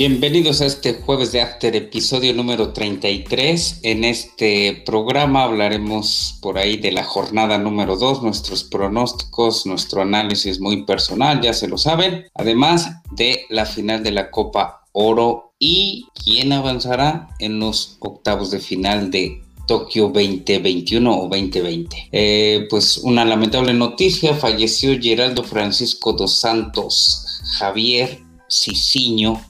Bienvenidos a este jueves de After, episodio número 33. En este programa hablaremos por ahí de la jornada número 2, nuestros pronósticos, nuestro análisis muy personal, ya se lo saben. Además de la final de la Copa Oro y quién avanzará en los octavos de final de Tokio 2021 o 2020. Eh, pues una lamentable noticia, falleció Geraldo Francisco dos Santos Javier Ciciño,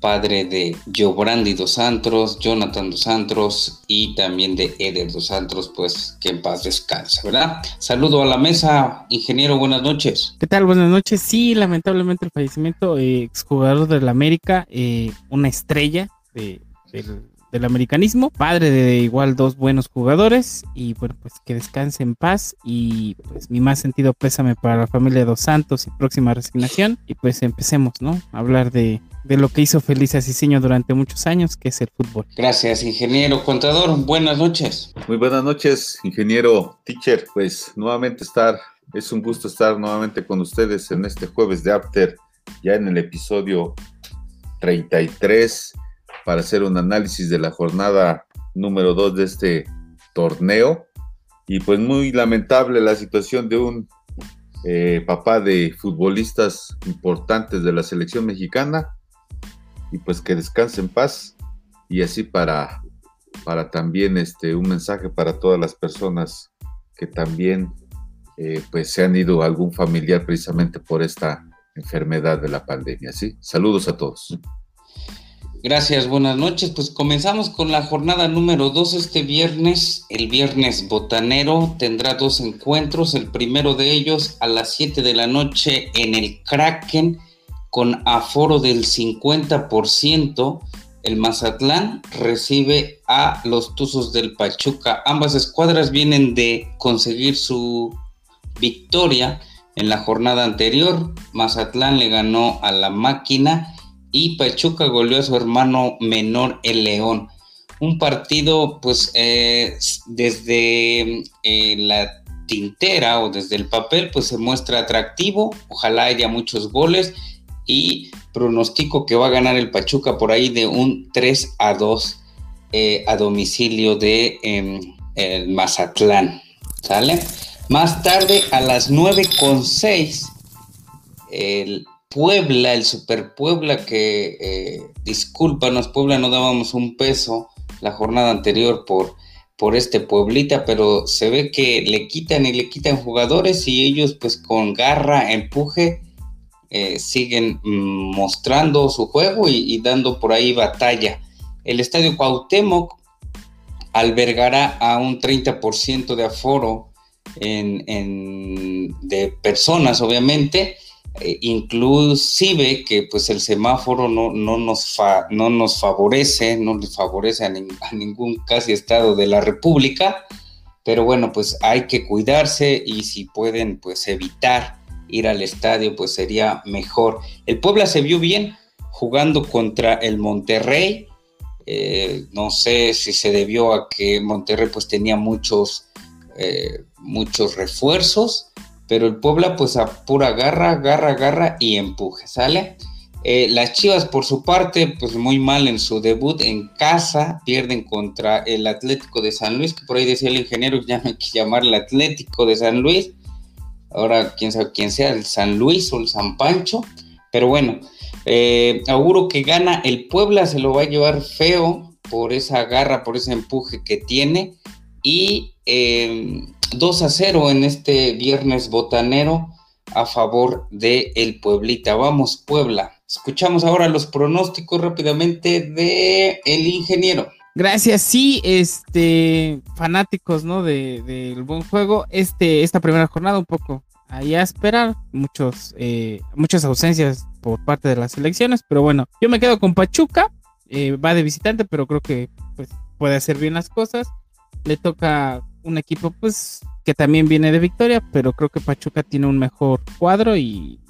padre de Giobrandi dos Santos, Jonathan dos Santos y también de Eder dos Santos, pues que en paz descanse, ¿verdad? Saludo a la mesa, ingeniero, buenas noches. ¿Qué tal? Buenas noches. Sí, lamentablemente el fallecimiento, eh, exjugador del América, eh, una estrella de, del del americanismo, padre de igual dos buenos jugadores y bueno, pues que descanse en paz y pues mi más sentido pésame para la familia Dos Santos y próxima resignación y pues empecemos, ¿no? A hablar de, de lo que hizo feliz a Ciseño durante muchos años, que es el fútbol. Gracias, ingeniero contador. Buenas noches. Muy buenas noches, ingeniero teacher. Pues nuevamente estar, es un gusto estar nuevamente con ustedes en este jueves de After, ya en el episodio 33 para hacer un análisis de la jornada número 2 de este torneo. Y pues muy lamentable la situación de un eh, papá de futbolistas importantes de la selección mexicana. Y pues que descanse en paz. Y así para, para también este, un mensaje para todas las personas que también eh, pues se han ido a algún familiar precisamente por esta enfermedad de la pandemia. ¿sí? Saludos a todos. Gracias, buenas noches. Pues comenzamos con la jornada número 2 este viernes. El viernes botanero tendrá dos encuentros. El primero de ellos a las 7 de la noche en el Kraken con aforo del 50%. El Mazatlán recibe a los Tuzos del Pachuca. Ambas escuadras vienen de conseguir su victoria en la jornada anterior. Mazatlán le ganó a la máquina y Pachuca goleó a su hermano menor el León. Un partido pues eh, desde eh, la tintera o desde el papel pues se muestra atractivo, ojalá haya muchos goles y pronostico que va a ganar el Pachuca por ahí de un 3 a 2 eh, a domicilio de em, el Mazatlán. ¿Sale? Más tarde a las 9 con 6 el Puebla, el Super Puebla, que eh, discúlpanos, Puebla no dábamos un peso la jornada anterior por, por este Pueblita, pero se ve que le quitan y le quitan jugadores y ellos pues con garra, empuje, eh, siguen mm, mostrando su juego y, dando por ahí batalla. El Estadio Cuauhtémoc albergará a un 30% de aforo en, de personas, obviamente, eh, inclusive que pues el semáforo no, no, nos, no nos favorece, no le favorece a, ningún casi estado de la República, pero bueno, pues hay que cuidarse y si pueden pues evitar ir al estadio pues sería mejor. El Puebla se vio bien jugando contra el Monterrey, eh, no sé si se debió a que Monterrey pues tenía muchos, eh, muchos refuerzos, pero el Puebla pues a pura garra, garra, garra y empuje, ¿sale? Eh, las Chivas por su parte pues muy mal en su debut en casa, pierden contra el Atlético de San Luis, que por ahí decía el ingeniero que ya hay que llamar el Atlético de San Luis, ahora quién sabe quién sea, el San Luis o el San Pancho, pero bueno, eh, auguro que gana el Puebla, se lo va a llevar feo por esa garra, por ese empuje que tiene y... Eh, 2 a 0 en este viernes botanero a favor de el Pueblita. Vamos, Puebla. Escuchamos ahora los pronósticos rápidamente de el ingeniero. Gracias, sí, este, fanáticos, ¿no? Del de, buen juego. Este, esta primera jornada un poco ahí a esperar. Muchos, eh, muchas ausencias por parte de las selecciones, pero bueno, yo me quedo con Pachuca. Eh, va de visitante, pero creo que pues, puede hacer bien las cosas. Le toca un equipo pues que también viene de victoria, pero creo que Pachuca tiene un mejor cuadro y,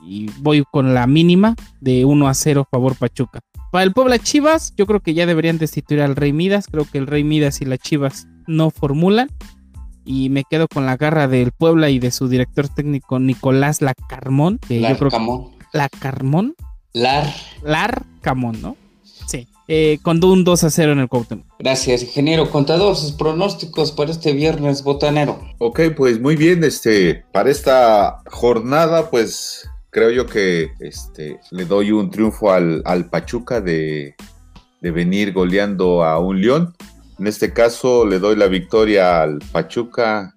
voy con la mínima de 1 a 0 favor Pachuca. Para el Puebla Chivas, yo creo que ya deberían destituir al Rey Midas, creo que el Rey Midas y las Chivas no formulan y me quedo con la garra del Puebla y de su director técnico Nicolás Lacarmón, que yo creo Carmón. Lacarmón. Lar. Lar Camón, ¿no? eh, con un 2 a 0 en el Cuauhtémoc. Gracias, ingeniero. Contador, sus pronósticos para este viernes botanero. Ok, pues muy bien, este, para esta jornada, pues creo yo que este, le doy un triunfo al, al Pachuca de, de venir goleando a un León. En este caso le doy la victoria al Pachuca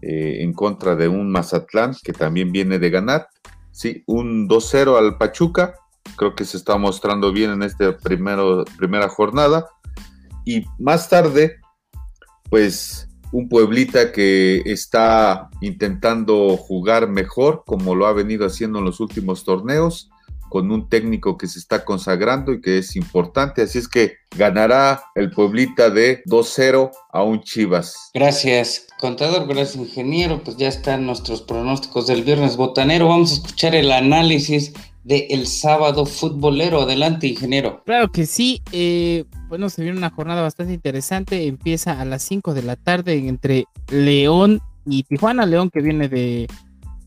eh, en contra de un Mazatlán que también viene de ganar. Sí, un 2-0 al Pachuca. Creo que se está mostrando bien en esta primera jornada. Y más tarde, pues un Pueblita que está intentando jugar mejor como lo ha venido haciendo en los últimos torneos con un técnico que se está consagrando y que es importante. Así es que ganará el Pueblita de 2-0 a un Chivas. Gracias, contador. Gracias, ingeniero. Pues ya están nuestros pronósticos del viernes botanero. Vamos a escuchar el análisis del el sábado futbolero. Adelante, ingeniero. Claro que sí. Eh, bueno, se viene una jornada bastante interesante. Empieza a las 5 de la tarde entre León y Tijuana. León que viene de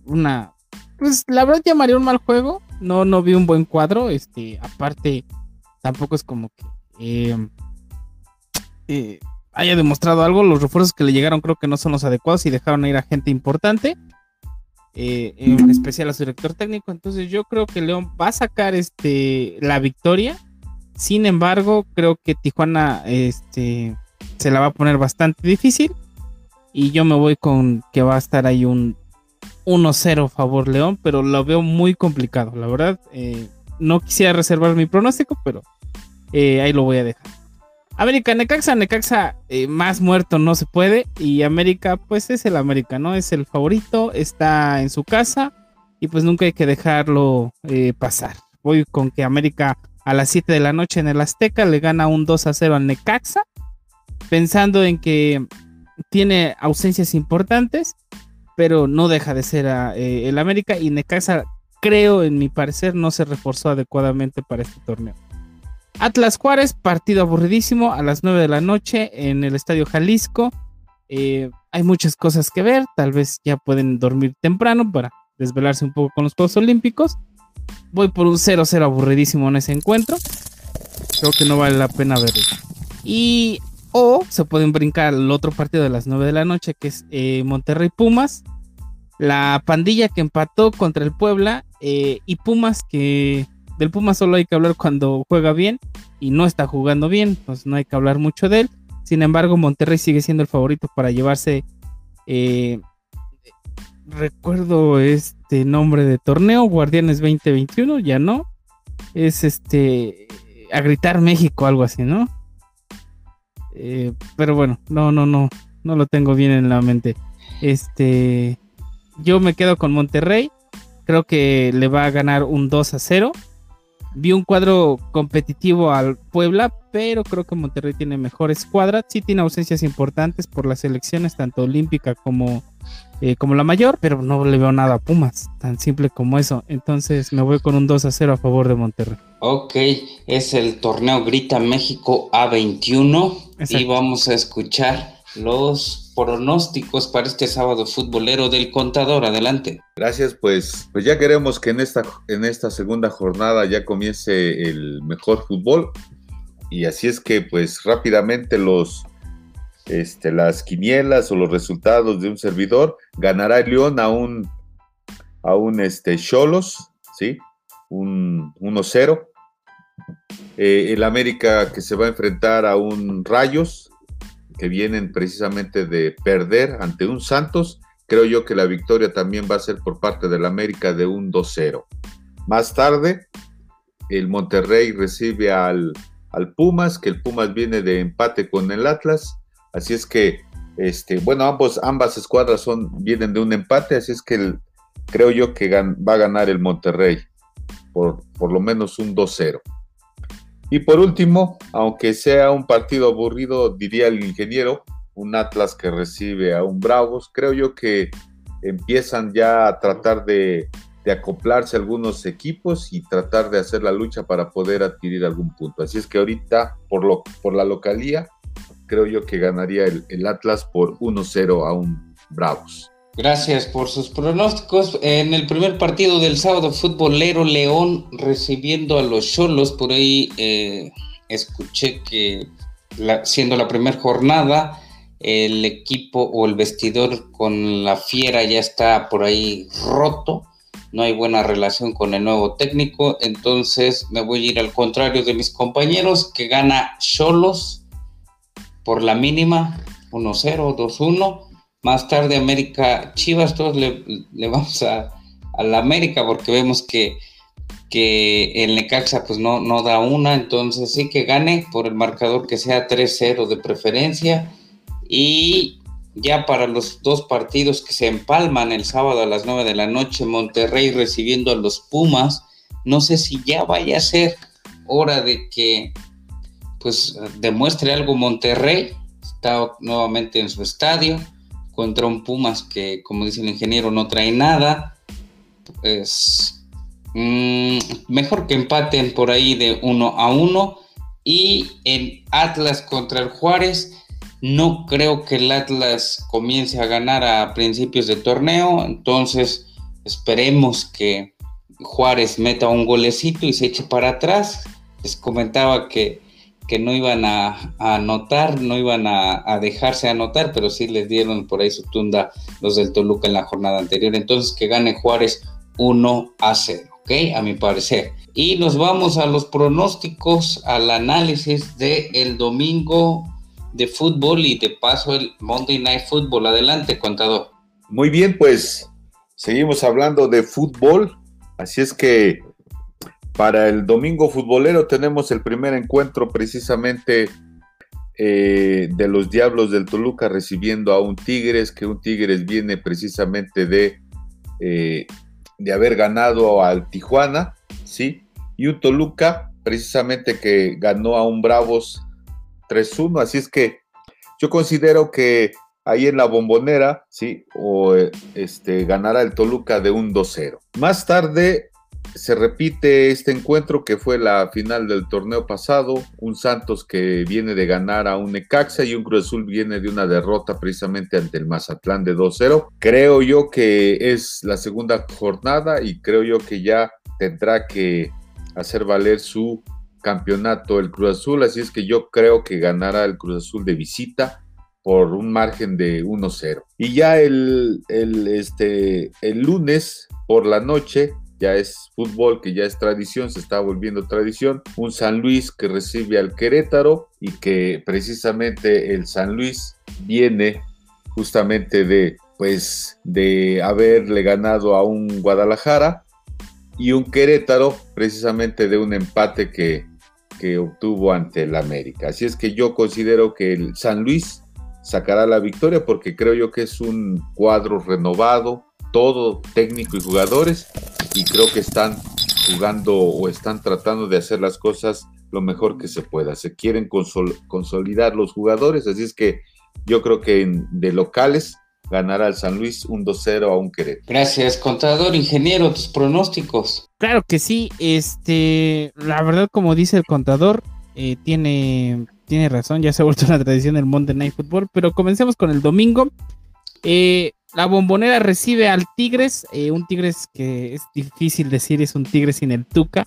una pues la verdad llamaría un mal juego. No, no vi un buen cuadro. Este, aparte, tampoco es como que em, eh, haya demostrado algo. Los refuerzos que le llegaron creo que no son los adecuados y dejaron ir a gente importante. Eh, en especial a su director técnico. Entonces yo creo que León va a sacar este, la victoria. Sin embargo, creo que Tijuana este, se la va a poner bastante difícil. Y yo me voy con que va a estar ahí un 1-0 favor León, pero lo veo muy complicado, la verdad. Eh, no quisiera reservar mi pronóstico, pero eh, ahí lo voy a dejar. América, Necaxa, Necaxa, eh, más muerto no se puede. Y América, pues es el América, ¿no? Es el favorito, está en su casa y pues nunca hay que dejarlo pasar. Voy con que América a las 7 de la noche en el Azteca le gana un 2 a 0 al Necaxa, pensando en que tiene ausencias importantes pero no deja de ser eh, el América y Necaxa, creo, en mi parecer, no se reforzó adecuadamente para este torneo. Atlas Juárez, partido aburridísimo a las 9 de la noche en el Estadio Jalisco. Eh, hay muchas cosas que ver, tal vez ya pueden dormir temprano para desvelarse un poco con los Juegos Olímpicos. Voy por un 0-0 aburridísimo en ese encuentro. Creo que no vale la pena verlo. Y o se pueden brincar al otro partido de las 9 de la noche, que es eh, Monterrey Pumas. La pandilla que empató contra el Puebla. Eh, y Pumas que del Pumas solo hay que hablar cuando juega bien. Y no está jugando bien. Pues no hay que hablar mucho de él. Sin embargo, Monterrey sigue siendo el favorito para llevarse. Eh, recuerdo este nombre de torneo. Guardianes 2021. Ya no. Es este. A gritar México, algo así, ¿no? Eh, pero bueno, no, no, no, no lo tengo bien en la mente. Este, yo me quedo con Monterrey. Creo que le va a ganar un 2 a 0. Vi un cuadro competitivo al Puebla, pero creo que Monterrey tiene mejor escuadra. Sí tiene ausencias importantes por las elecciones, tanto olímpica como, eh, como la mayor, pero no le veo nada a Pumas, tan simple como eso. Entonces me voy con un 2 a 0 a favor de Monterrey. Ok, es el torneo Grita México A21 y vamos a escuchar los pronósticos para este sábado futbolero del contador. Adelante. Gracias, pues, pues ya queremos que en esta, en esta segunda jornada ya comience el mejor fútbol. Y así es que, pues, rápidamente los, este, las quinielas o los resultados de un servidor, ganará el León a un, a un este, Cholos, ¿sí? Un 1-0. Eh, el América que se va a enfrentar a un Rayos, vienen precisamente de perder ante un Santos. Creo yo que la victoria también va a ser por parte del América de un 2-0. Más tarde, el Monterrey recibe al, al, Pumas, que el Pumas viene de empate con el Atlas. Así es que, este, bueno, ambos, ambas escuadras son, vienen de un empate, así es que creo yo que va a ganar el Monterrey por, por lo menos un 2-0. Y por último, aunque sea un partido aburrido, diría el ingeniero, un Atlas que recibe a un Bravos, creo yo que empiezan ya a tratar de, acoplarse algunos equipos y tratar de hacer la lucha para poder adquirir algún punto. Así es que ahorita, por, lo, por la localía, creo yo que ganaría el, el Atlas por 1-0 a un Bravos. Gracias por sus pronósticos. En el primer partido del sábado futbolero, León recibiendo a los Cholos, por ahí eh, escuché que siendo la primera jornada, el equipo o el vestidor con la fiera ya está por ahí roto, no hay buena relación con el nuevo técnico, entonces me voy a ir al contrario de mis compañeros, que gana Cholos por la mínima, 1-0, 2-1. Más tarde América Chivas, todos le, vamos a, la América porque vemos que, que el Necaxa pues no, no da una, entonces sí que gane por el marcador que sea 3-0 de preferencia. Y ya para los dos partidos que se empalman el sábado a las 9 de la noche, Monterrey recibiendo a los Pumas, no sé si ya vaya a ser hora de que pues demuestre algo Monterrey, está nuevamente en su estadio contra un Pumas que como dice el ingeniero no trae nada, pues mm, mejor que empaten por ahí de uno a uno y en Atlas contra el Juárez no creo que el Atlas comience a ganar a principios de torneo, entonces esperemos que Juárez meta un golecito y se eche para atrás. Les comentaba que, que no iban a, anotar, no iban a, dejarse anotar, pero sí les dieron por ahí su tunda los del Toluca en la jornada anterior. Entonces que gane Juárez 1 a 0, ¿ok? A mi parecer. Y nos vamos a los pronósticos, al análisis del el domingo de fútbol y de paso el Monday Night Football. Adelante, contador. Muy bien, pues seguimos hablando de fútbol. Así es que para el domingo futbolero tenemos el primer encuentro precisamente eh, de los Diablos del Toluca recibiendo a un Tigres, que un Tigres viene precisamente de, eh, de haber ganado al Tijuana, ¿sí? Y un Toluca precisamente que ganó a un Bravos 3-1. Así es que yo considero que ahí en la bombonera, sí, o este, ganará el Toluca de un 2-0. Más tarde se repite este encuentro que fue la final del torneo pasado, un Santos que viene de ganar a un Necaxa y un Cruz Azul viene de una derrota precisamente ante el Mazatlán de 2-0. Creo yo que es la segunda jornada y creo yo que ya tendrá que hacer valer su campeonato el Cruz Azul, así es que yo creo que ganará el Cruz Azul de visita por un margen de 1-0. Y ya el, el, este, el lunes por la noche, ya es fútbol que ya es tradición, se está volviendo tradición, un San Luis que recibe al Querétaro y que precisamente el San Luis viene justamente de pues de haberle ganado a un Guadalajara y un Querétaro precisamente de un empate que que obtuvo ante el América. Así es que yo considero que el San Luis sacará la victoria porque creo yo que es un cuadro renovado, todo técnico y jugadores, y creo que están jugando o están tratando de hacer las cosas lo mejor que se pueda. Se quieren consolidar los jugadores, así es que yo creo que de locales ganará el San Luis un 2-0 a un Querétaro. Gracias, contador, ingeniero, tus pronósticos. Claro que sí, este, la verdad como dice el contador, eh, tiene, tiene razón, ya se ha vuelto una tradición el Monday Night Football, pero comencemos con el domingo. Eh, la bombonera recibe al Tigres, eh, un Tigres que es difícil decir, es un Tigres sin el Tuca.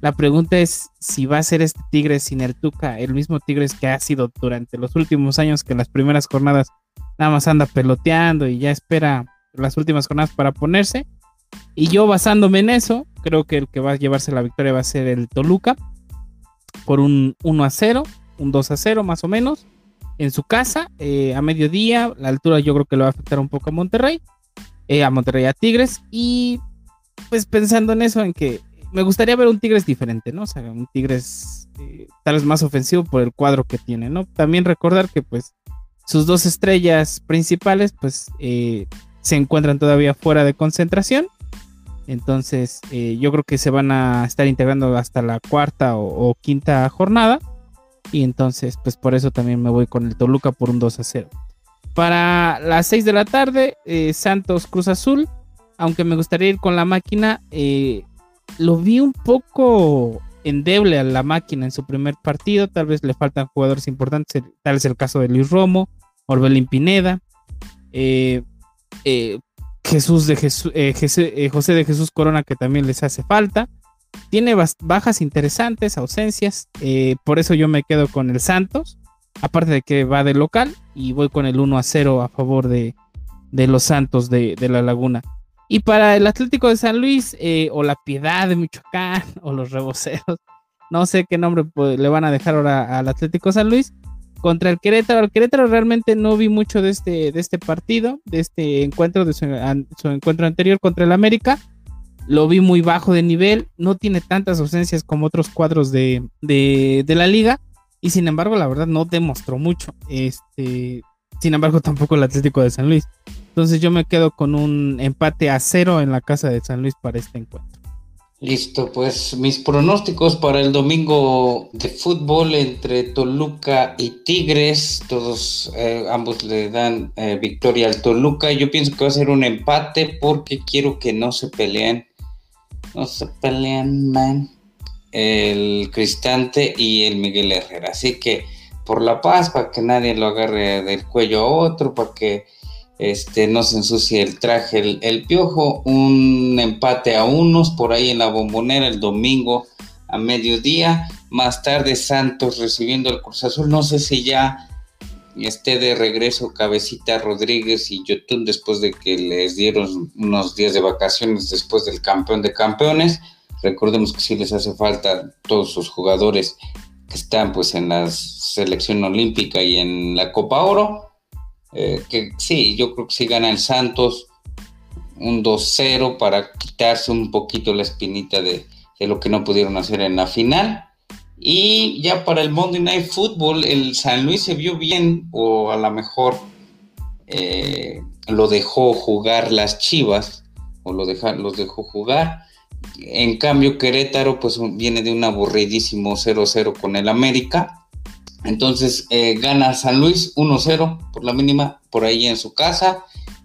La pregunta es si va a ser este Tigres sin el Tuca, el mismo Tigres que ha sido durante los últimos años que en las primeras jornadas nada más anda peloteando y ya espera las últimas jornadas para ponerse. Y yo basándome en eso, creo que el que va a llevarse la victoria va a ser el Toluca por un 1 a 0, un 2 a 0 más o menos, en su casa, eh, a mediodía. La altura yo creo que lo va a afectar un poco a Monterrey, eh, a Monterrey a Tigres. Y pues pensando en eso, en que me gustaría ver un Tigres diferente, ¿no? O sea, un Tigres eh, tal vez más ofensivo por el cuadro que tiene, ¿no? También recordar que pues sus dos estrellas principales pues eh, se encuentran todavía fuera de concentración. Entonces eh, yo creo que se van a estar integrando hasta la cuarta o, quinta jornada. Y entonces pues por eso también me voy con el Toluca por un 2 a 0. Para las 6 de la tarde, eh, Santos Cruz Azul. Aunque me gustaría ir con la máquina, lo vi un poco endeble a la máquina en su primer partido. Tal vez le faltan jugadores importantes. Tal es el caso de Luis Romo. Orbelín Pineda, eh, eh, Jesús de Jesús, eh, José de Jesús Corona, que también les hace falta. Tiene bajas interesantes, ausencias. Eh, por eso yo me quedo con el Santos. Aparte de que va de local y voy con el 1 a 0 a favor de, los Santos de, la Laguna. Y para el Atlético de San Luis, eh, o la Piedad de Michoacán, o los Reboceros, no sé qué nombre pues, le van a dejar ahora al Atlético de San Luis. Contra el Querétaro, el Querétaro realmente no vi mucho de este, de este partido, de este encuentro, de su, su encuentro anterior contra el América lo vi muy bajo de nivel, no tiene tantas ausencias como otros cuadros de, la liga y sin embargo la verdad no demostró mucho. Este, sin embargo tampoco el Atlético de San Luis. Entonces yo me quedo con un empate a cero en la casa de San Luis para este encuentro. Listo, pues mis pronósticos para el domingo de fútbol entre Toluca y Tigres, todos eh, ambos le dan eh, victoria al Toluca. Yo pienso que va a ser un empate porque quiero que no se peleen no se pelean, man. El Cristante y el Miguel Herrera. Así que por la paz, para que nadie lo agarre del cuello a otro, para que este, no se ensucie el traje el, piojo. Un empate a unos por ahí en la bombonera el domingo a mediodía. Más tarde Santos recibiendo el Cruz Azul. No sé si ya esté de regreso Cabecita Rodríguez y Yotun después de que les dieron unos días de vacaciones después del campeón de campeones. Recordemos que sí les hace falta todos sus jugadores que están pues en la selección olímpica y en la Copa Oro. Eh, que sí, yo creo que sí gana Santos un 2-0 para quitarse un poquito la espinita de lo que no pudieron hacer en la final. Y ya para el Monday Night Football, el San Luis se vio bien, o a lo mejor eh, lo dejó jugar las Chivas, o lo los dejó jugar. En cambio, Querétaro, pues viene de un aburridísimo 0-0 con el América. Entonces eh, gana San Luis 1-0 por la mínima, por ahí en su casa.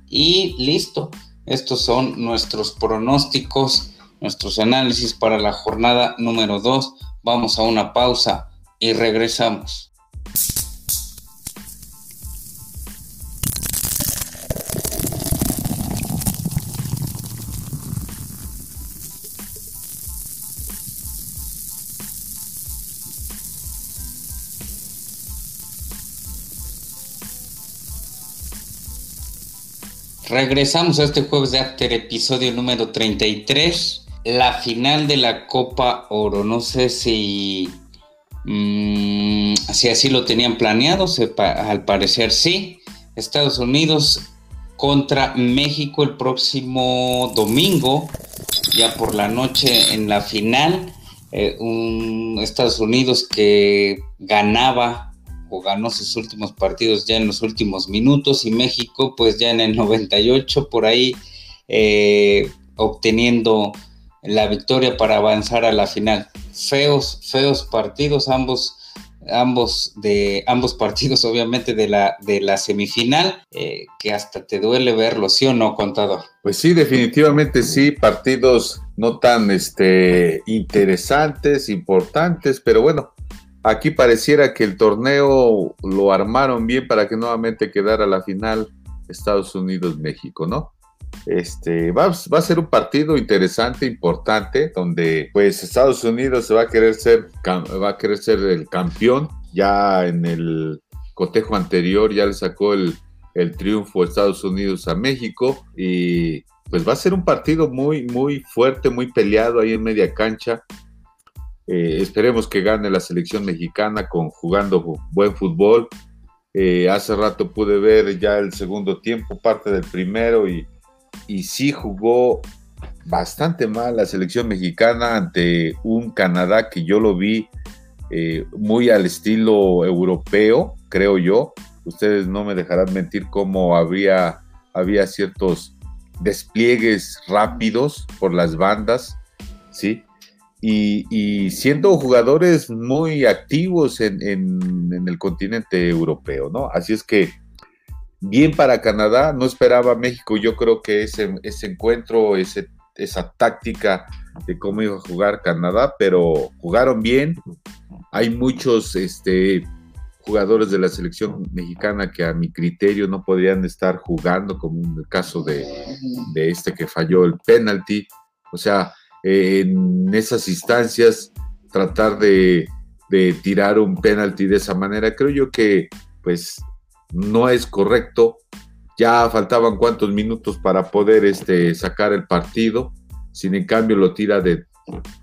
Y listo. Estos son nuestros pronósticos, nuestros análisis para la jornada número 2 Vamos a una pausa y regresamos. Regresamos a este jueves de After, episodio número 33 la final de la Copa Oro. No sé si, mm, si así lo tenían planeado, al parecer sí. Estados Unidos contra México el próximo domingo, ya por la noche en la final. Eh, un Estados Unidos que ganaba o ganó sus últimos partidos ya en los últimos minutos y México pues ya en el 98 por ahí eh, obteniendo la victoria para avanzar a la final. Feos, feos partidos, ambos, ambos de ambos partidos, obviamente, de la, de la semifinal, eh, que hasta te duele verlo, ¿sí o no, contador? Pues sí, definitivamente sí, partidos no tan este, interesantes, importantes, pero bueno, aquí pareciera que el torneo lo armaron bien para que nuevamente quedara la final Estados Unidos-México, ¿no? Este, va, a ser un partido interesante, importante, donde pues Estados Unidos va a querer ser, va a querer ser el campeón. Ya en el cotejo anterior ya le sacó el, triunfo Estados Unidos a México y pues va a ser un partido muy, muy fuerte, muy peleado ahí en media cancha. Eh, esperemos que gane la selección mexicana con jugando buen fútbol. Eh, hace rato pude ver ya el segundo tiempo, parte del primero y y sí jugó bastante mal la selección mexicana ante un Canadá que yo lo vi eh, muy al estilo europeo, creo yo. Ustedes no me dejarán mentir cómo había, había ciertos despliegues rápidos por las bandas, ¿sí? Y, siendo jugadores muy activos en, en, el continente europeo, ¿no? Así es que bien para Canadá, no esperaba México, yo creo que ese, ese encuentro, ese, esa táctica de cómo iba a jugar Canadá, pero jugaron bien. Hay muchos este, jugadores de la selección mexicana que a mi criterio no podrían estar jugando, como en el caso de, de este que falló el penalti. O sea, en esas instancias tratar de, de tirar un penalti de esa manera. Creo yo que pues no es correcto. Ya faltaban cuantos minutos para poder este, sacar el partido. Sin en cambio lo tira de,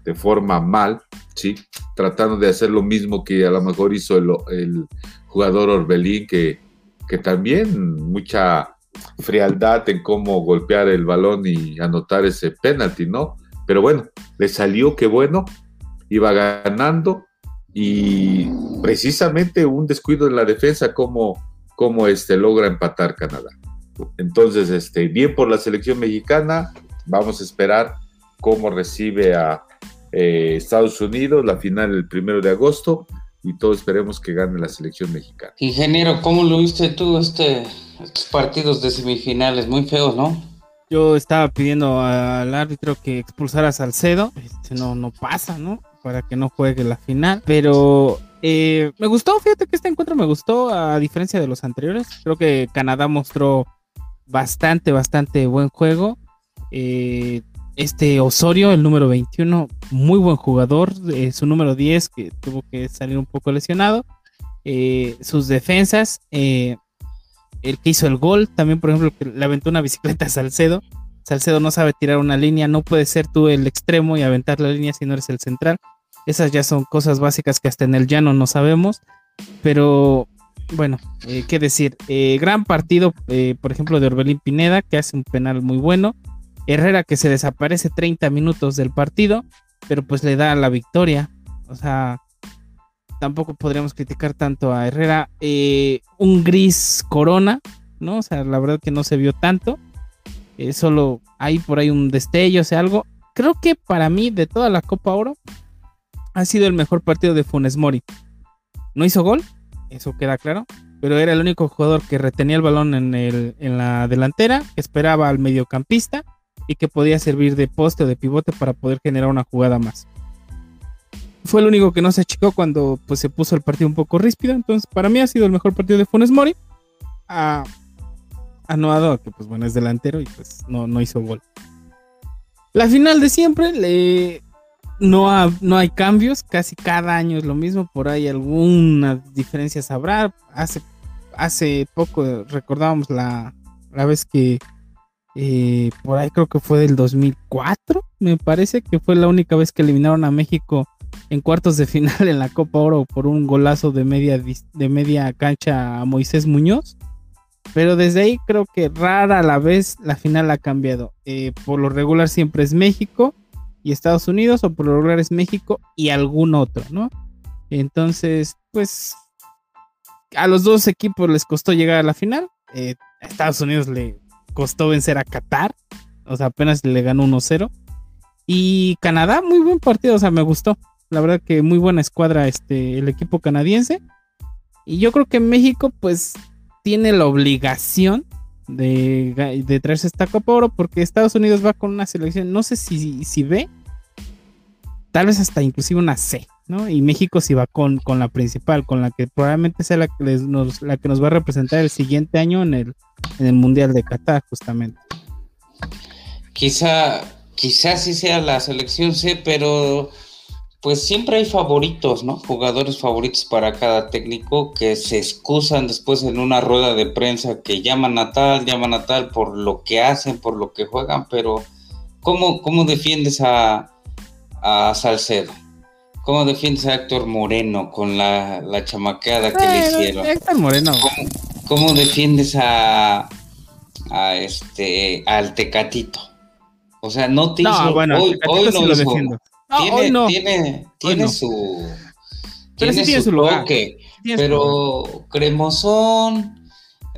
de forma mal, ¿sí? tratando de hacer lo mismo que a lo mejor hizo el, jugador Orbelín, que, que también mucha frialdad en cómo golpear el balón y anotar ese penalti, ¿no? Pero bueno, le salió que bueno, iba ganando y precisamente un descuido en la defensa como, como este, logra empatar Canadá. Entonces, este, bien por la selección mexicana, vamos a esperar cómo recibe a eh, Estados Unidos la final el primero de agosto y todos esperemos que gane la selección mexicana. Ingeniero, ¿cómo lo viste tú este, estos partidos de semifinales? Muy feos, ¿no? Yo estaba pidiendo al árbitro que expulsara a Salcedo, este, no, no pasa, ¿no? Para que no juegue la final, pero eh, me gustó, fíjate que este encuentro me gustó, a diferencia de los anteriores. Creo que Canadá mostró bastante, bastante buen juego. Eh, este Osorio, el número 21, muy buen jugador. Eh, su número 10, que tuvo que salir un poco lesionado. sus defensas, el que hizo el gol, también por ejemplo le aventó una bicicleta a Salcedo. Salcedo no sabe tirar una línea, no puede ser tú el extremo y aventar la línea si no eres el central. Esas ya son cosas básicas que hasta en el llano no sabemos. Pero bueno, eh, qué decir. Eh, gran partido, eh, por ejemplo, de Orbelín Pineda, que hace un penal muy bueno. Herrera que se desaparece 30 minutos del partido, pero pues le da la victoria. O sea, tampoco podríamos criticar tanto a Herrera. Un gris corona, ¿no? O sea, la verdad que no se vio tanto. Solo hay por ahí un destello, o sea, algo. Creo que para mí, de toda la Copa Oro, ha sido el mejor partido de Funes Mori. No hizo gol, eso queda claro, pero era el único jugador que retenía el balón en, el, en la delantera, que esperaba al mediocampista y que podía servir de poste o de pivote para poder generar una jugada más fue el único que no se achicó cuando pues, se puso el partido un poco ríspido. Entonces, para mí ha sido el mejor partido de Funes Mori. A, a Noado, que pues bueno, es delantero y pues no, no hizo gol. La final de siempre, le, no, no hay cambios, casi cada año es lo mismo, por ahí algunas diferencias habrá. Hace, hace poco recordábamos la, la vez que eh, por ahí creo que fue del 2004, me parece que fue la única vez que eliminaron a México en cuartos de final en la Copa Oro por un golazo de media, de media cancha a Moisés Muñoz. Pero desde ahí creo que rara la vez la final ha cambiado. Eh, por lo regular siempre es México y Estados Unidos, o por lo regular es México y algún otro, ¿no? Entonces, pues a los dos equipos les costó llegar a la final. Eh, a Estados Unidos le costó vencer a Qatar, o sea, apenas le ganó 1-0. Y Canadá, muy buen partido, o sea, me gustó. La verdad que muy buena escuadra este, el equipo canadiense. Y yo creo que México pues tiene la obligación de, de traerse esta Copa Oro porque Estados Unidos va con una selección, no sé si, si B, tal vez hasta inclusive una C, ¿no? Y México si va con, con la principal, con la que probablemente sea la que, nos, la que nos va a representar el siguiente año en el, en el Mundial de Qatar, justamente. Quizá, quizá sí sea la selección C, pero pues siempre hay favoritos, ¿no? Jugadores favoritos para cada técnico que se excusan después en una rueda de prensa que llaman a tal, llaman a tal por lo que hacen, por lo que juegan, pero ¿cómo, cómo defiendes a, a Salcedo? ¿Cómo defiendes a Héctor Moreno con la, la chamaqueada que le hicieron? Héctor Moreno. ¿Cómo, defiendes a, a este al Tecatito? O sea, no te hizo, bueno, hoy, hoy no lo defiendo tiene, no. tiene, tiene su. Pero tiene, tiene su, lugar. pero cremosón,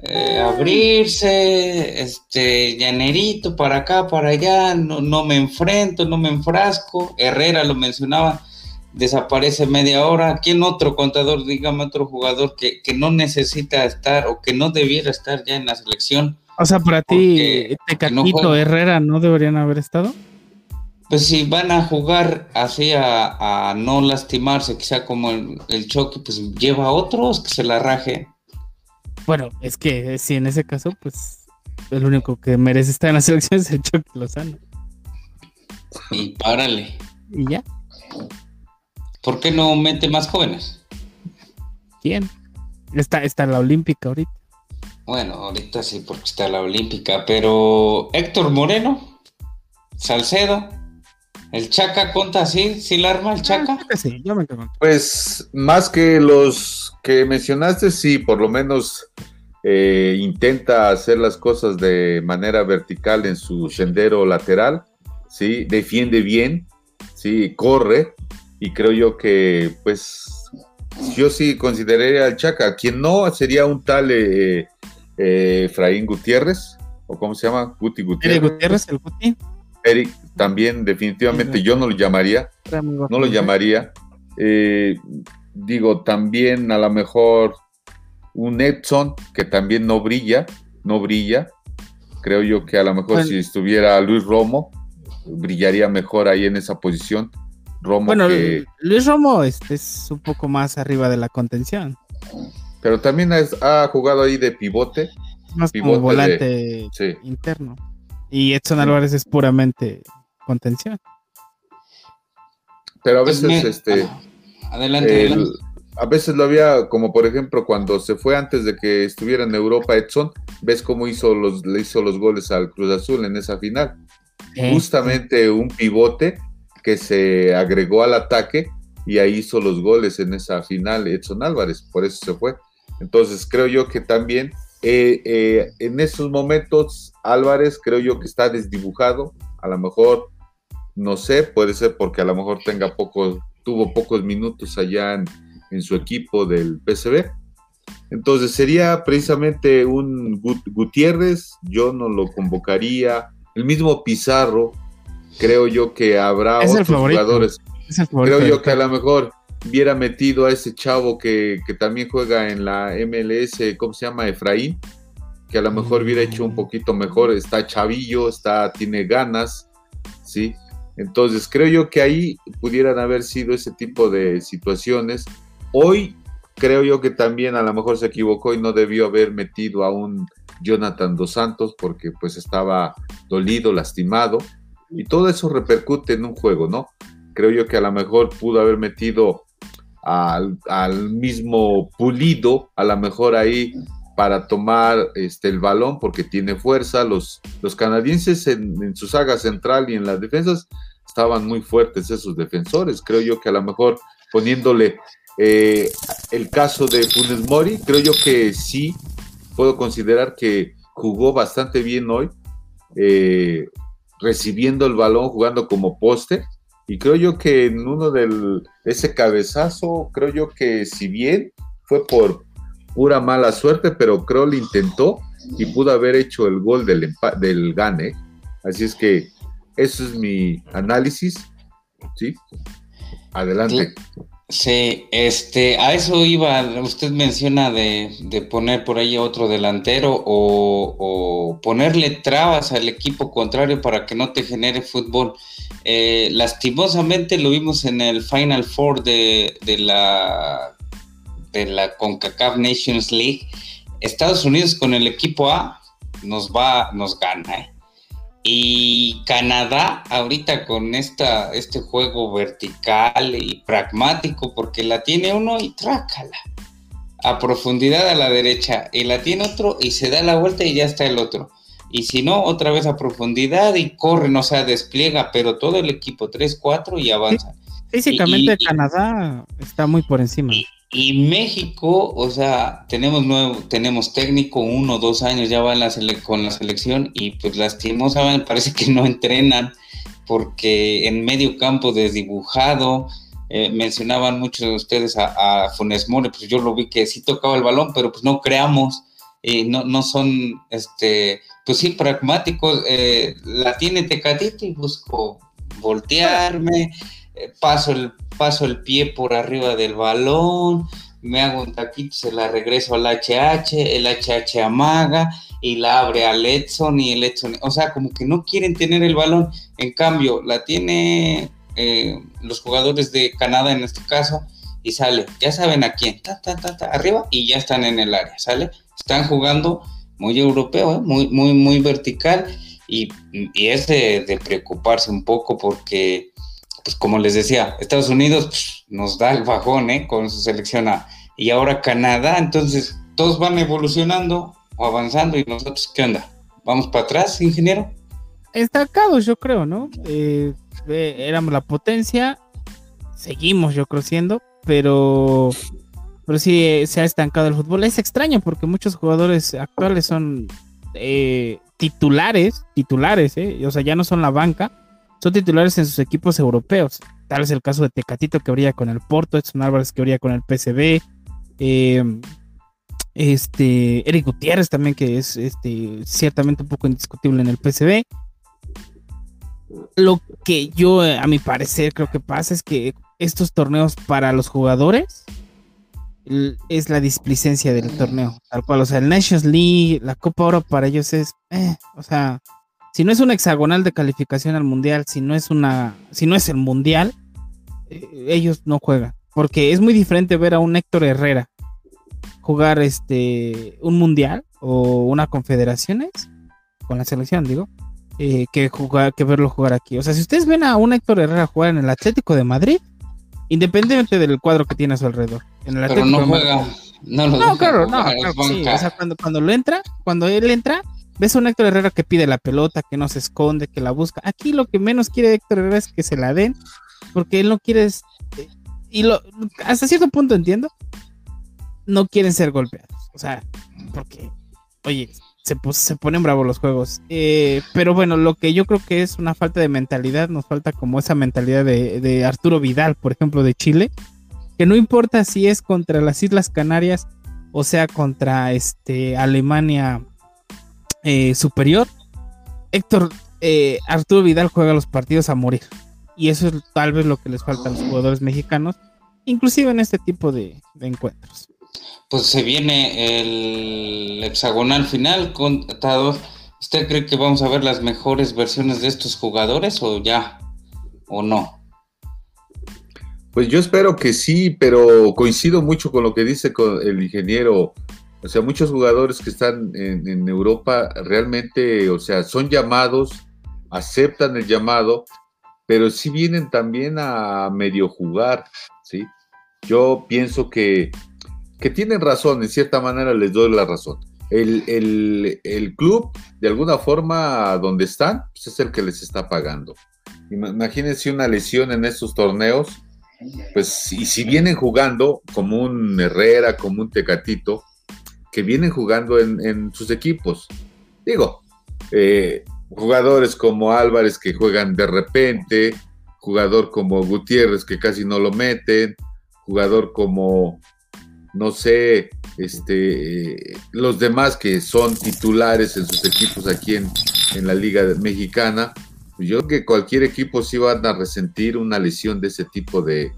eh, abrirse, este, llanerito para acá, para allá, no, no me enfrento, no me enfrasco. Herrera lo mencionaba, desaparece media hora. ¿Quién otro contador, dígame otro jugador que, que no necesita estar o que no debiera estar ya en la selección? O sea, para ti, Tecatito, no Herrera, ¿no deberían haber estado? Pues si van a jugar así a, no lastimarse, quizá como el, choque, pues lleva a otros que se la raje. Bueno, es que si en ese caso, pues el único que merece estar en la selección es el Choque Lozano. Y párale. Y ya. ¿Por qué no mete más jóvenes? ¿Quién? Está, está la Olímpica ahorita. Bueno, ahorita sí, porque está la Olímpica, pero Héctor Moreno, Salcedo, el Chaca conta así, sí la arma el Chaca. Ah, sí, yo me quedo. Pues más que los que mencionaste, sí, por lo menos eh, intenta hacer las cosas de manera vertical en su sendero lateral, sí, defiende bien, sí, corre, y creo yo que, pues, yo sí consideraría al Chaca. Quien no sería un tal eh, eh, Efraín Gutiérrez, o cómo se llama, Guti Gutiérrez. Eric Gutiérrez, el Guti. Eric también definitivamente yo no lo llamaría, no lo llamaría. Eh, digo, también a lo mejor un Edson que también no brilla, no brilla. Creo yo que a lo mejor Bueno. si estuviera Luis Romo, brillaría mejor ahí en esa posición. Romo Bueno, que, Luis Romo este es un poco más arriba de la contención. pero también es- ha jugado ahí de pivote. Más Pivote como volante Sí. interno. Y Edson Álvarez es puramente contención. Pero a veces, me- este, Adelante, el- adelante. a veces lo había, como por ejemplo cuando se fue antes de que estuviera en Europa Edson, ves cómo hizo los, le hizo los goles al Cruz Azul en esa final. Eh, Justamente un pivote que se agregó al ataque y ahí hizo los goles en esa final Edson Álvarez, por eso se fue. Entonces creo yo que también eh, eh, en esos momentos Álvarez creo yo que está desdibujado, a lo mejor, no sé, puede ser porque a lo mejor tenga pocos, tuvo pocos minutos allá en, en su equipo del PSV. Entonces sería precisamente un Gut- Gutiérrez, yo no lo convocaría, el mismo Pizarro, creo yo que habrá Es el otros favorito. jugadores. Es el favorito Creo yo que a lo mejor hubiera metido a ese chavo que, que también juega en la MLS, ¿cómo se llama? Efraín, que a lo mejor hubiera hecho un poquito mejor. Está chavillo, está, tiene ganas, ¿sí? Entonces creo yo que ahí pudieran haber sido ese tipo de situaciones. Hoy creo yo que también a lo mejor se equivocó y no debió haber metido a un Jonathan Dos Santos porque pues estaba dolido, lastimado. Y todo eso repercute en un juego, ¿no? creo yo que a lo mejor pudo haber metido al, mismo pulido, a lo mejor ahí para tomar este, el balón porque tiene fuerza. Los, los canadienses en, en su saga central y en las defensas estaban muy fuertes esos defensores. Creo yo que a lo mejor poniéndole eh, el caso de Funes Mori, creo yo que sí puedo considerar que jugó bastante bien hoy, eh, recibiendo el balón, jugando como poste. Y creo yo que en uno del ese cabezazo, creo yo que si bien fue por pura mala suerte, pero creo lo intentó y pudo haber hecho el gol del, del gane. Así es que eso es mi análisis. ¿Sí? Adelante. Sí, este, a eso iba, usted menciona de, de poner por ahí otro delantero o, o ponerle trabas al equipo contrario para que no te genere fútbol. Eh, lastimosamente lo vimos en el Final Four de, de la de la CONCACAF Nations League. Estados Unidos con el equipo A nos va, nos gana, ¿eh? Y Canadá ahorita con esta, este juego vertical y pragmático, porque la tiene uno y trácala. A profundidad a la derecha, y la tiene otro y se da la vuelta y ya está el otro. Y si no, otra vez a profundidad y corren, o sea, despliega, pero todo el equipo 3-4 y avanza. Físicamente y- y- Canadá está muy por encima. Y, y México, o sea, tenemos nuevo, tenemos técnico, uno o dos años ya va la sele- con la selección y pues lastimosamente parece que no entrenan porque en medio campo desdibujado, eh, mencionaban muchos de ustedes a, a Funes Mori, pues yo lo vi que sí tocaba el balón, pero pues no creamos, y no, no son, este, pues sí, pragmáticos, eh, la tiene Tecatito y busco voltearme, paso el, paso el pie por arriba del balón, me hago un taquito, se la regreso al HH, el HH amaga y la abre al Edson y el Edson, o sea, como que no quieren tener el balón, en cambio, la tiene eh, los jugadores de Canadá en este caso y sale, ya saben a quién, arriba y ya están en el área, ¿sale? Están jugando muy europeo, ¿eh? muy, muy, muy vertical y, es de, preocuparse un poco porque, pues como les decía, Estados Unidos pues, nos da el bajón ¿eh? con su selección A, y ahora Canadá, entonces todos van evolucionando o avanzando y nosotros, ¿qué onda? ¿Vamos para atrás, ingeniero? Estancados, yo creo, ¿no? Eh, éramos la potencia, seguimos, yo creo, siendo, pero, pero sí eh, se ha estancado el fútbol. Es extraño porque muchos jugadores actuales son eh, titulares, titulares, ¿eh? o sea, ya no son la banca, son titulares en sus equipos europeos. Tal es el caso de Tecatito que brilla con el Porto, Edson Álvarez que brilla con el PSV, este, Eric Gutiérrez también que es este, ciertamente un poco indiscutible en el PSV. Lo que yo, a mi parecer, creo que pasa es que estos torneos para los jugadores es la displicencia del torneo, tal cual. O sea, el Nations League, la Copa Oro para ellos es, eh, o sea, si no es un hexagonal de calificación al mundial, si no es una, si no es el mundial, eh, ellos no juegan. Porque es muy diferente ver a un Héctor Herrera jugar este un mundial o una confederaciones con la selección, digo, eh, que jugar, que verlo jugar aquí. O sea, si ustedes ven a un Héctor Herrera jugar en el Atlético de Madrid, independientemente del cuadro que tiene a su alrededor. En el Pero no juega. No, no, claro, no, sí. O sea, cuando, cuando lo entra, cuando él entra, ves a un Héctor Herrera que pide la pelota, que no se esconde, que la busca. Aquí lo que menos quiere Héctor Herrera es que se la den, porque él no quiere. Eh, y lo, hasta cierto punto entiendo, no quieren ser golpeados. O sea, porque, oye, se, se ponen bravos los juegos. Eh, pero bueno, lo que yo creo que es una falta de mentalidad, nos falta como esa mentalidad de, Arturo Vidal, por ejemplo, de Chile, que no importa si es contra las Islas Canarias o sea contra este, Alemania eh, superior, Héctor, eh, Arturo Vidal juega los partidos a morir. Y eso es tal vez lo que les falta a los jugadores mexicanos, inclusive en este tipo de encuentros pues se viene el hexagonal final, contador. ¿Usted cree que vamos a ver las mejores versiones de estos jugadores o ya? ¿O no? Pues yo espero que sí, pero coincido mucho con lo que dice el ingeniero. O sea, muchos jugadores que están en, Europa realmente, o sea, son llamados, aceptan el llamado, pero sí vienen también a medio jugar, ¿sí? Yo pienso que que tienen razón, en cierta manera les doy la razón. El, club, de alguna forma, donde están, pues es el que les está pagando. Imagínense una lesión en estos torneos, pues, y si vienen jugando como un Herrera, como un Tecatito, que vienen jugando en, sus equipos. Digo, eh, jugadores como Álvarez que juegan de repente, jugador como Gutiérrez que casi no lo meten, jugador como no sé, este, los demás que son titulares en sus equipos aquí en, la Liga Mexicana, pues yo creo que cualquier equipo sí van a resentir una lesión de ese tipo de,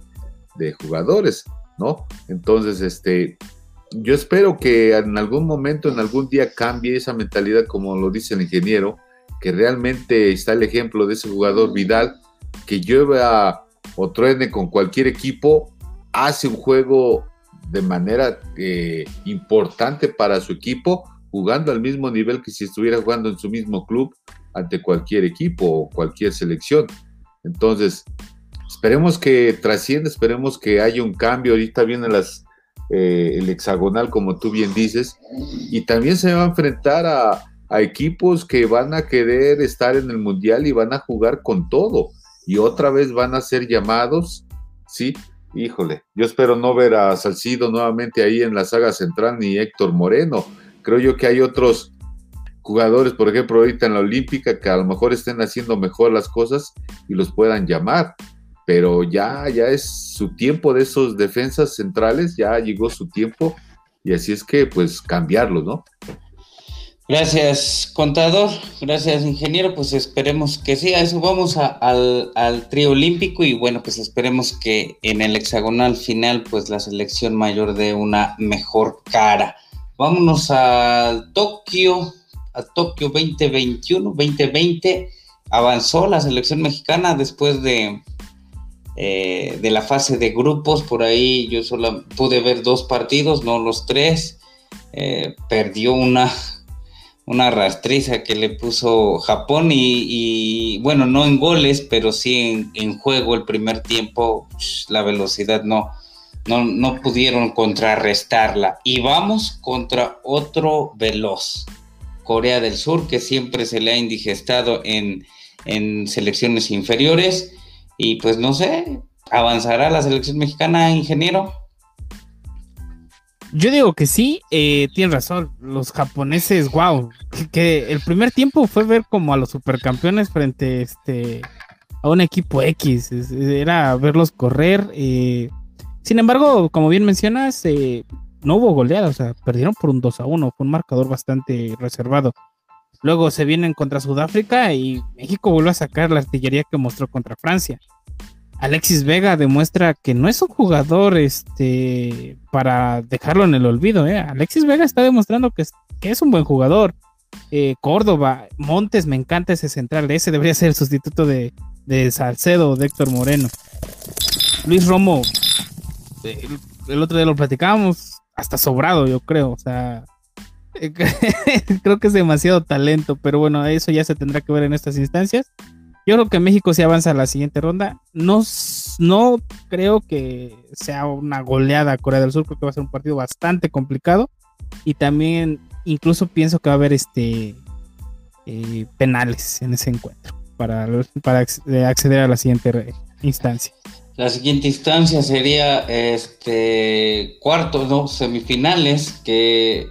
jugadores, ¿no? Entonces, este, yo espero que en algún momento, en algún día cambie esa mentalidad, como lo dice el ingeniero, que realmente está el ejemplo de ese jugador Vidal, que lleva o truene con cualquier equipo, hace un juego de manera eh, importante para su equipo, jugando al mismo nivel que si estuviera jugando en su mismo club ante cualquier equipo o cualquier selección. Entonces, esperemos que trascienda, esperemos que haya un cambio. Ahorita viene las, eh, el hexagonal, como tú bien dices, y también se va a enfrentar a, a equipos que van a querer estar en el mundial y van a jugar con todo. Y otra vez van a ser llamados, ¿sí? híjole, yo espero no ver a Salcido nuevamente ahí en la saga central ni Héctor Moreno. Creo yo que hay otros jugadores, por ejemplo, ahorita en la Olímpica, que a lo mejor estén haciendo mejor las cosas y los puedan llamar. Pero ya, ya es su tiempo de esos defensas centrales, ya llegó su tiempo y así es que pues cambiarlos, ¿no? Gracias, contador. Gracias, ingeniero. Pues esperemos que sí. A eso vamos al, al trío olímpico y bueno, pues esperemos que en el hexagonal final, pues la selección mayor dé una mejor cara. Vámonos a Tokio, a Tokio 2021, 2020. Avanzó la selección mexicana después de, eh, de la fase de grupos. Por ahí yo solo pude ver dos partidos, no los tres. Eh, perdió una una rastriza que le puso Japón y, bueno, no en goles, pero sí en, juego el primer tiempo, la velocidad no, no, no, pudieron contrarrestarla. Y vamos contra otro veloz, Corea del Sur, que siempre se le ha indigestado en, en selecciones inferiores. Y pues no sé, ¿avanzará la selección mexicana, ingeniero? Yo digo que sí, eh, tienes razón. Los japoneses, wow. Que, el primer tiempo fue ver como a los supercampeones frente este, a un equipo X. Era verlos correr. Eh. Sin embargo, como bien mencionas, eh, no hubo goleada. O sea, perdieron por un 2 a 1. Fue un marcador bastante reservado. Luego se vienen contra Sudáfrica y México vuelve a sacar la artillería que mostró contra Francia. Alexis Vega demuestra que no es un jugador este, para dejarlo en el olvido. ¿eh? Alexis Vega está demostrando que es, un buen jugador. Eh, Córdoba, Montes, me encanta ese central. Ese debería ser el sustituto de, de Salcedo, de Héctor Moreno. Luis Romo, el, el otro día lo platicábamos, hasta sobrado, yo creo. O sea, creo que es demasiado talento, pero bueno, eso ya se tendrá que ver en estas instancias. Yo creo que México sí avanza a la siguiente ronda. No, no creo que sea una goleada a Corea del Sur, creo que va a ser un partido bastante complicado. Y también incluso pienso que va a haber este eh, penales en ese encuentro para, para acceder a la siguiente instancia. La siguiente instancia sería este cuarto, no, semifinales, que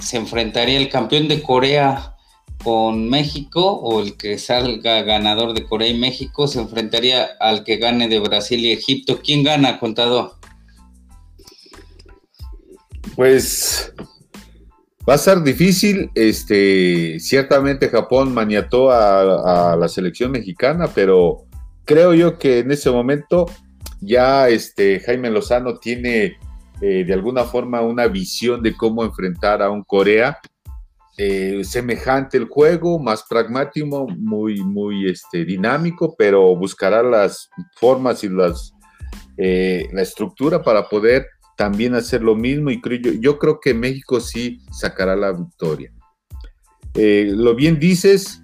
se enfrentaría el campeón de Corea con México o el que salga ganador de Corea y México se enfrentaría al que gane de Brasil y Egipto. ¿Quién gana, contador? Pues va a ser difícil. Este, ciertamente Japón maniató a, la selección mexicana, pero creo yo que en ese momento ya este, Jaime Lozano tiene eh, de alguna forma una visión de cómo enfrentar a un Corea eh, semejante el juego, más pragmático, muy, muy este, dinámico, pero buscará las formas y las, eh, la estructura para poder también hacer lo mismo y creo, yo, yo creo que México sí sacará la victoria. Eh, lo bien dices,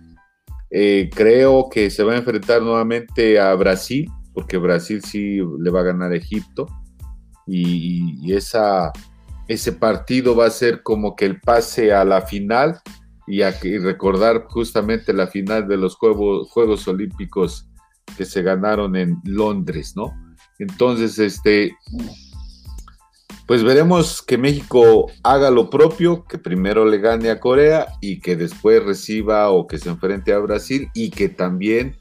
creo que se va a enfrentar nuevamente a Brasil, porque Brasil sí le va a ganar a Egipto y esa ese partido va a ser como que el pase a la final y, a, recordar justamente la final de los Juegos, Juegos Olímpicos que se ganaron en Londres, ¿no? Entonces, este, pues veremos que México haga lo propio, que primero le gane a Corea y que después reciba o que se enfrente a Brasil y que también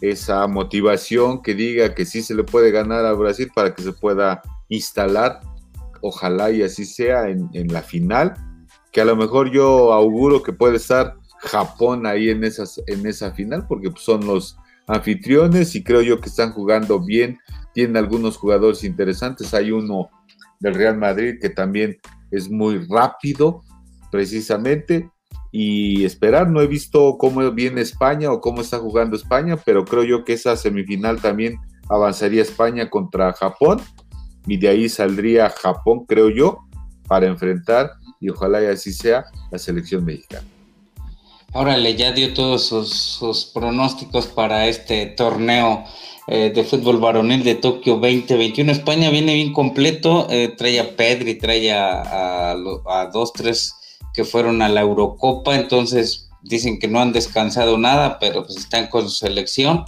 esa motivación que diga que sí se le puede ganar a Brasil para que se pueda instalar ojalá y así sea en, la final, que a lo mejor yo auguro que puede estar Japón ahí en, esas, en esa final, porque son los anfitriones y creo yo que están jugando bien, tienen algunos jugadores interesantes, hay uno del Real Madrid que también es muy rápido, precisamente, y esperar, no he visto cómo viene España o cómo está jugando España, pero creo yo que esa semifinal también avanzaría España contra Japón y de ahí saldría Japón, creo yo, para enfrentar, y ojalá y así sea, la selección mexicana. Órale, ya dio todos sus, pronósticos para este torneo eh, de fútbol varonil de Tokio 2021. España viene bien completo, eh, trae a Pedri, trae a, a, dos, tres que fueron a la Eurocopa, entonces dicen que no han descansado nada, pero pues están con su selección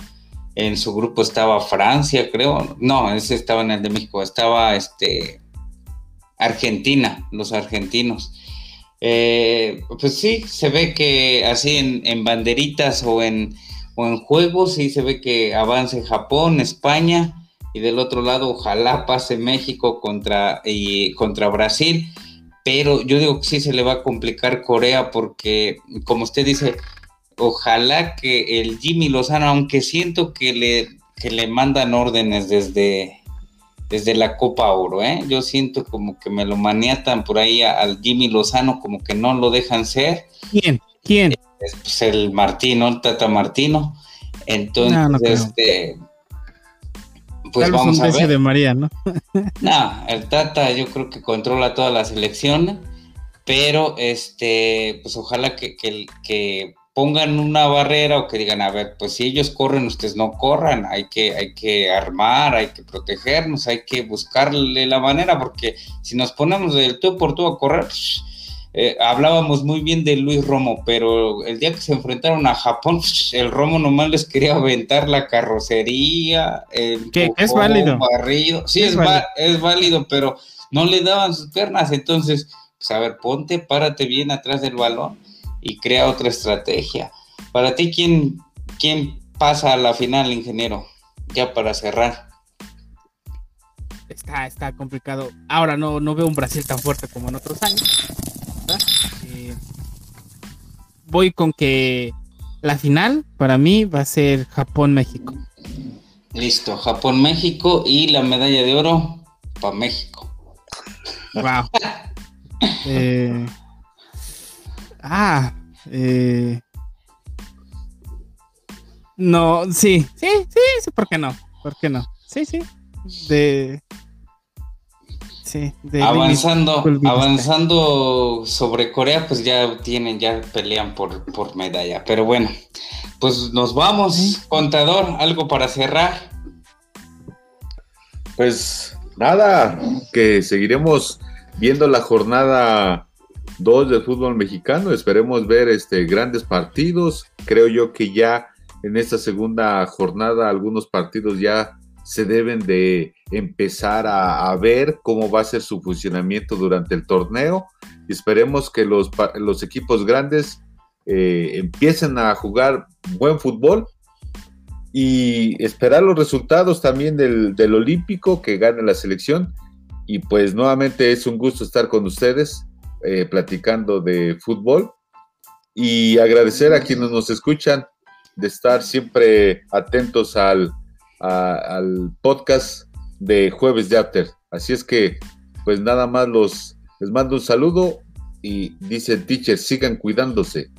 en su grupo estaba Francia, creo. No, ese estaba en el de México. Estaba este Argentina, los argentinos. Eh, pues sí, se ve que así en, banderitas o en, o en juegos, sí se ve que avance Japón, España, y del otro lado ojalá pase México contra, y, contra Brasil. Pero yo digo que sí se le va a complicar Corea porque, como usted dice, ojalá que el Jimmy Lozano, aunque siento que le, que le mandan órdenes desde, desde la Copa Oro, ¿eh? yo siento como que me lo maniatan por ahí al Jimmy Lozano, como que no lo dejan ser. ¿Quién? ¿Quién? Es pues, el Martino, el Tata Martino. Entonces, este, pues vamos a ver. de María, ¿no? el Tata yo creo que controla toda la selección pero este, pues ojalá que, que, pongan una barrera o que digan, a ver, pues si ellos corren, ustedes no corran, hay que, hay que armar, hay que protegernos, hay que buscarle la manera, porque si nos ponemos del tú por tú a correr, pues, eh, hablábamos muy bien de Luis Romo, pero el día que se enfrentaron a Japón, el Romo nomás les quería aventar la carrocería, el es válido. Barrido. Sí, es, válido. es, válido, pero no le daban sus piernas. Entonces, pues a ver, ponte, párate bien atrás del balón y crea otra estrategia. Para ti, ¿quién, quién pasa a la final, ingeniero? Ya para cerrar. Está, está complicado. Ahora no, no veo un Brasil tan fuerte como en otros años eh, voy con que la final para mí va a ser Japón-México. Listo, Japón-México y la medalla de oro para México. Wow. Eh, ah, eh, no, sí, sí, sí, sí, ¿por qué no? ¿Por qué no? Sí, sí. De, avanzando, avanzando sobre Corea, pues ya tienen, ya pelean por, por medalla. Pero bueno, pues nos vamos, contador, algo para cerrar. Pues nada, que seguiremos viendo la jornada 2 del fútbol mexicano. Esperemos ver este grandes partidos. Creo yo que ya en esta segunda jornada algunos partidos ya se deben de empezar a, ver cómo va a ser su funcionamiento durante el torneo. Esperemos que los, los equipos grandes eh, empiecen a jugar buen fútbol y esperar los resultados también del, del, Olímpico que gane la selección. Y pues nuevamente es un gusto estar con ustedes eh, platicando de fútbol y agradecer a quienes nos escuchan de estar siempre atentos al, al podcast de Jueves de After. Así es que, pues nada más los les mando un saludo y dice el teacher, sigan cuidándose.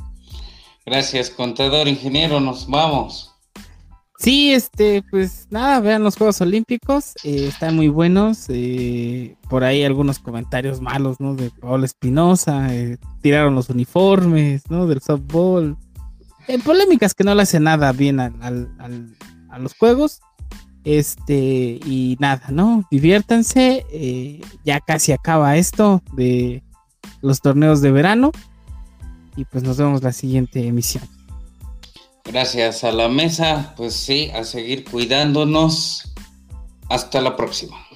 Gracias, contador, ingeniero, nos vamos. Sí, este, pues nada, vean los Juegos Olímpicos, eh, están muy buenos. Eh, por ahí algunos comentarios malos, ¿no? De Paolo Espinosa, eh, tiraron los uniformes, ¿no? Del softball. polémicas que no le hacen nada bien al, a los juegos. Este, y nada, ¿no? Diviértanse. Eh, ya casi acaba esto de los torneos de verano. Y pues nos vemos la siguiente emisión. Gracias a la mesa. Pues sí, a seguir cuidándonos. Hasta la próxima.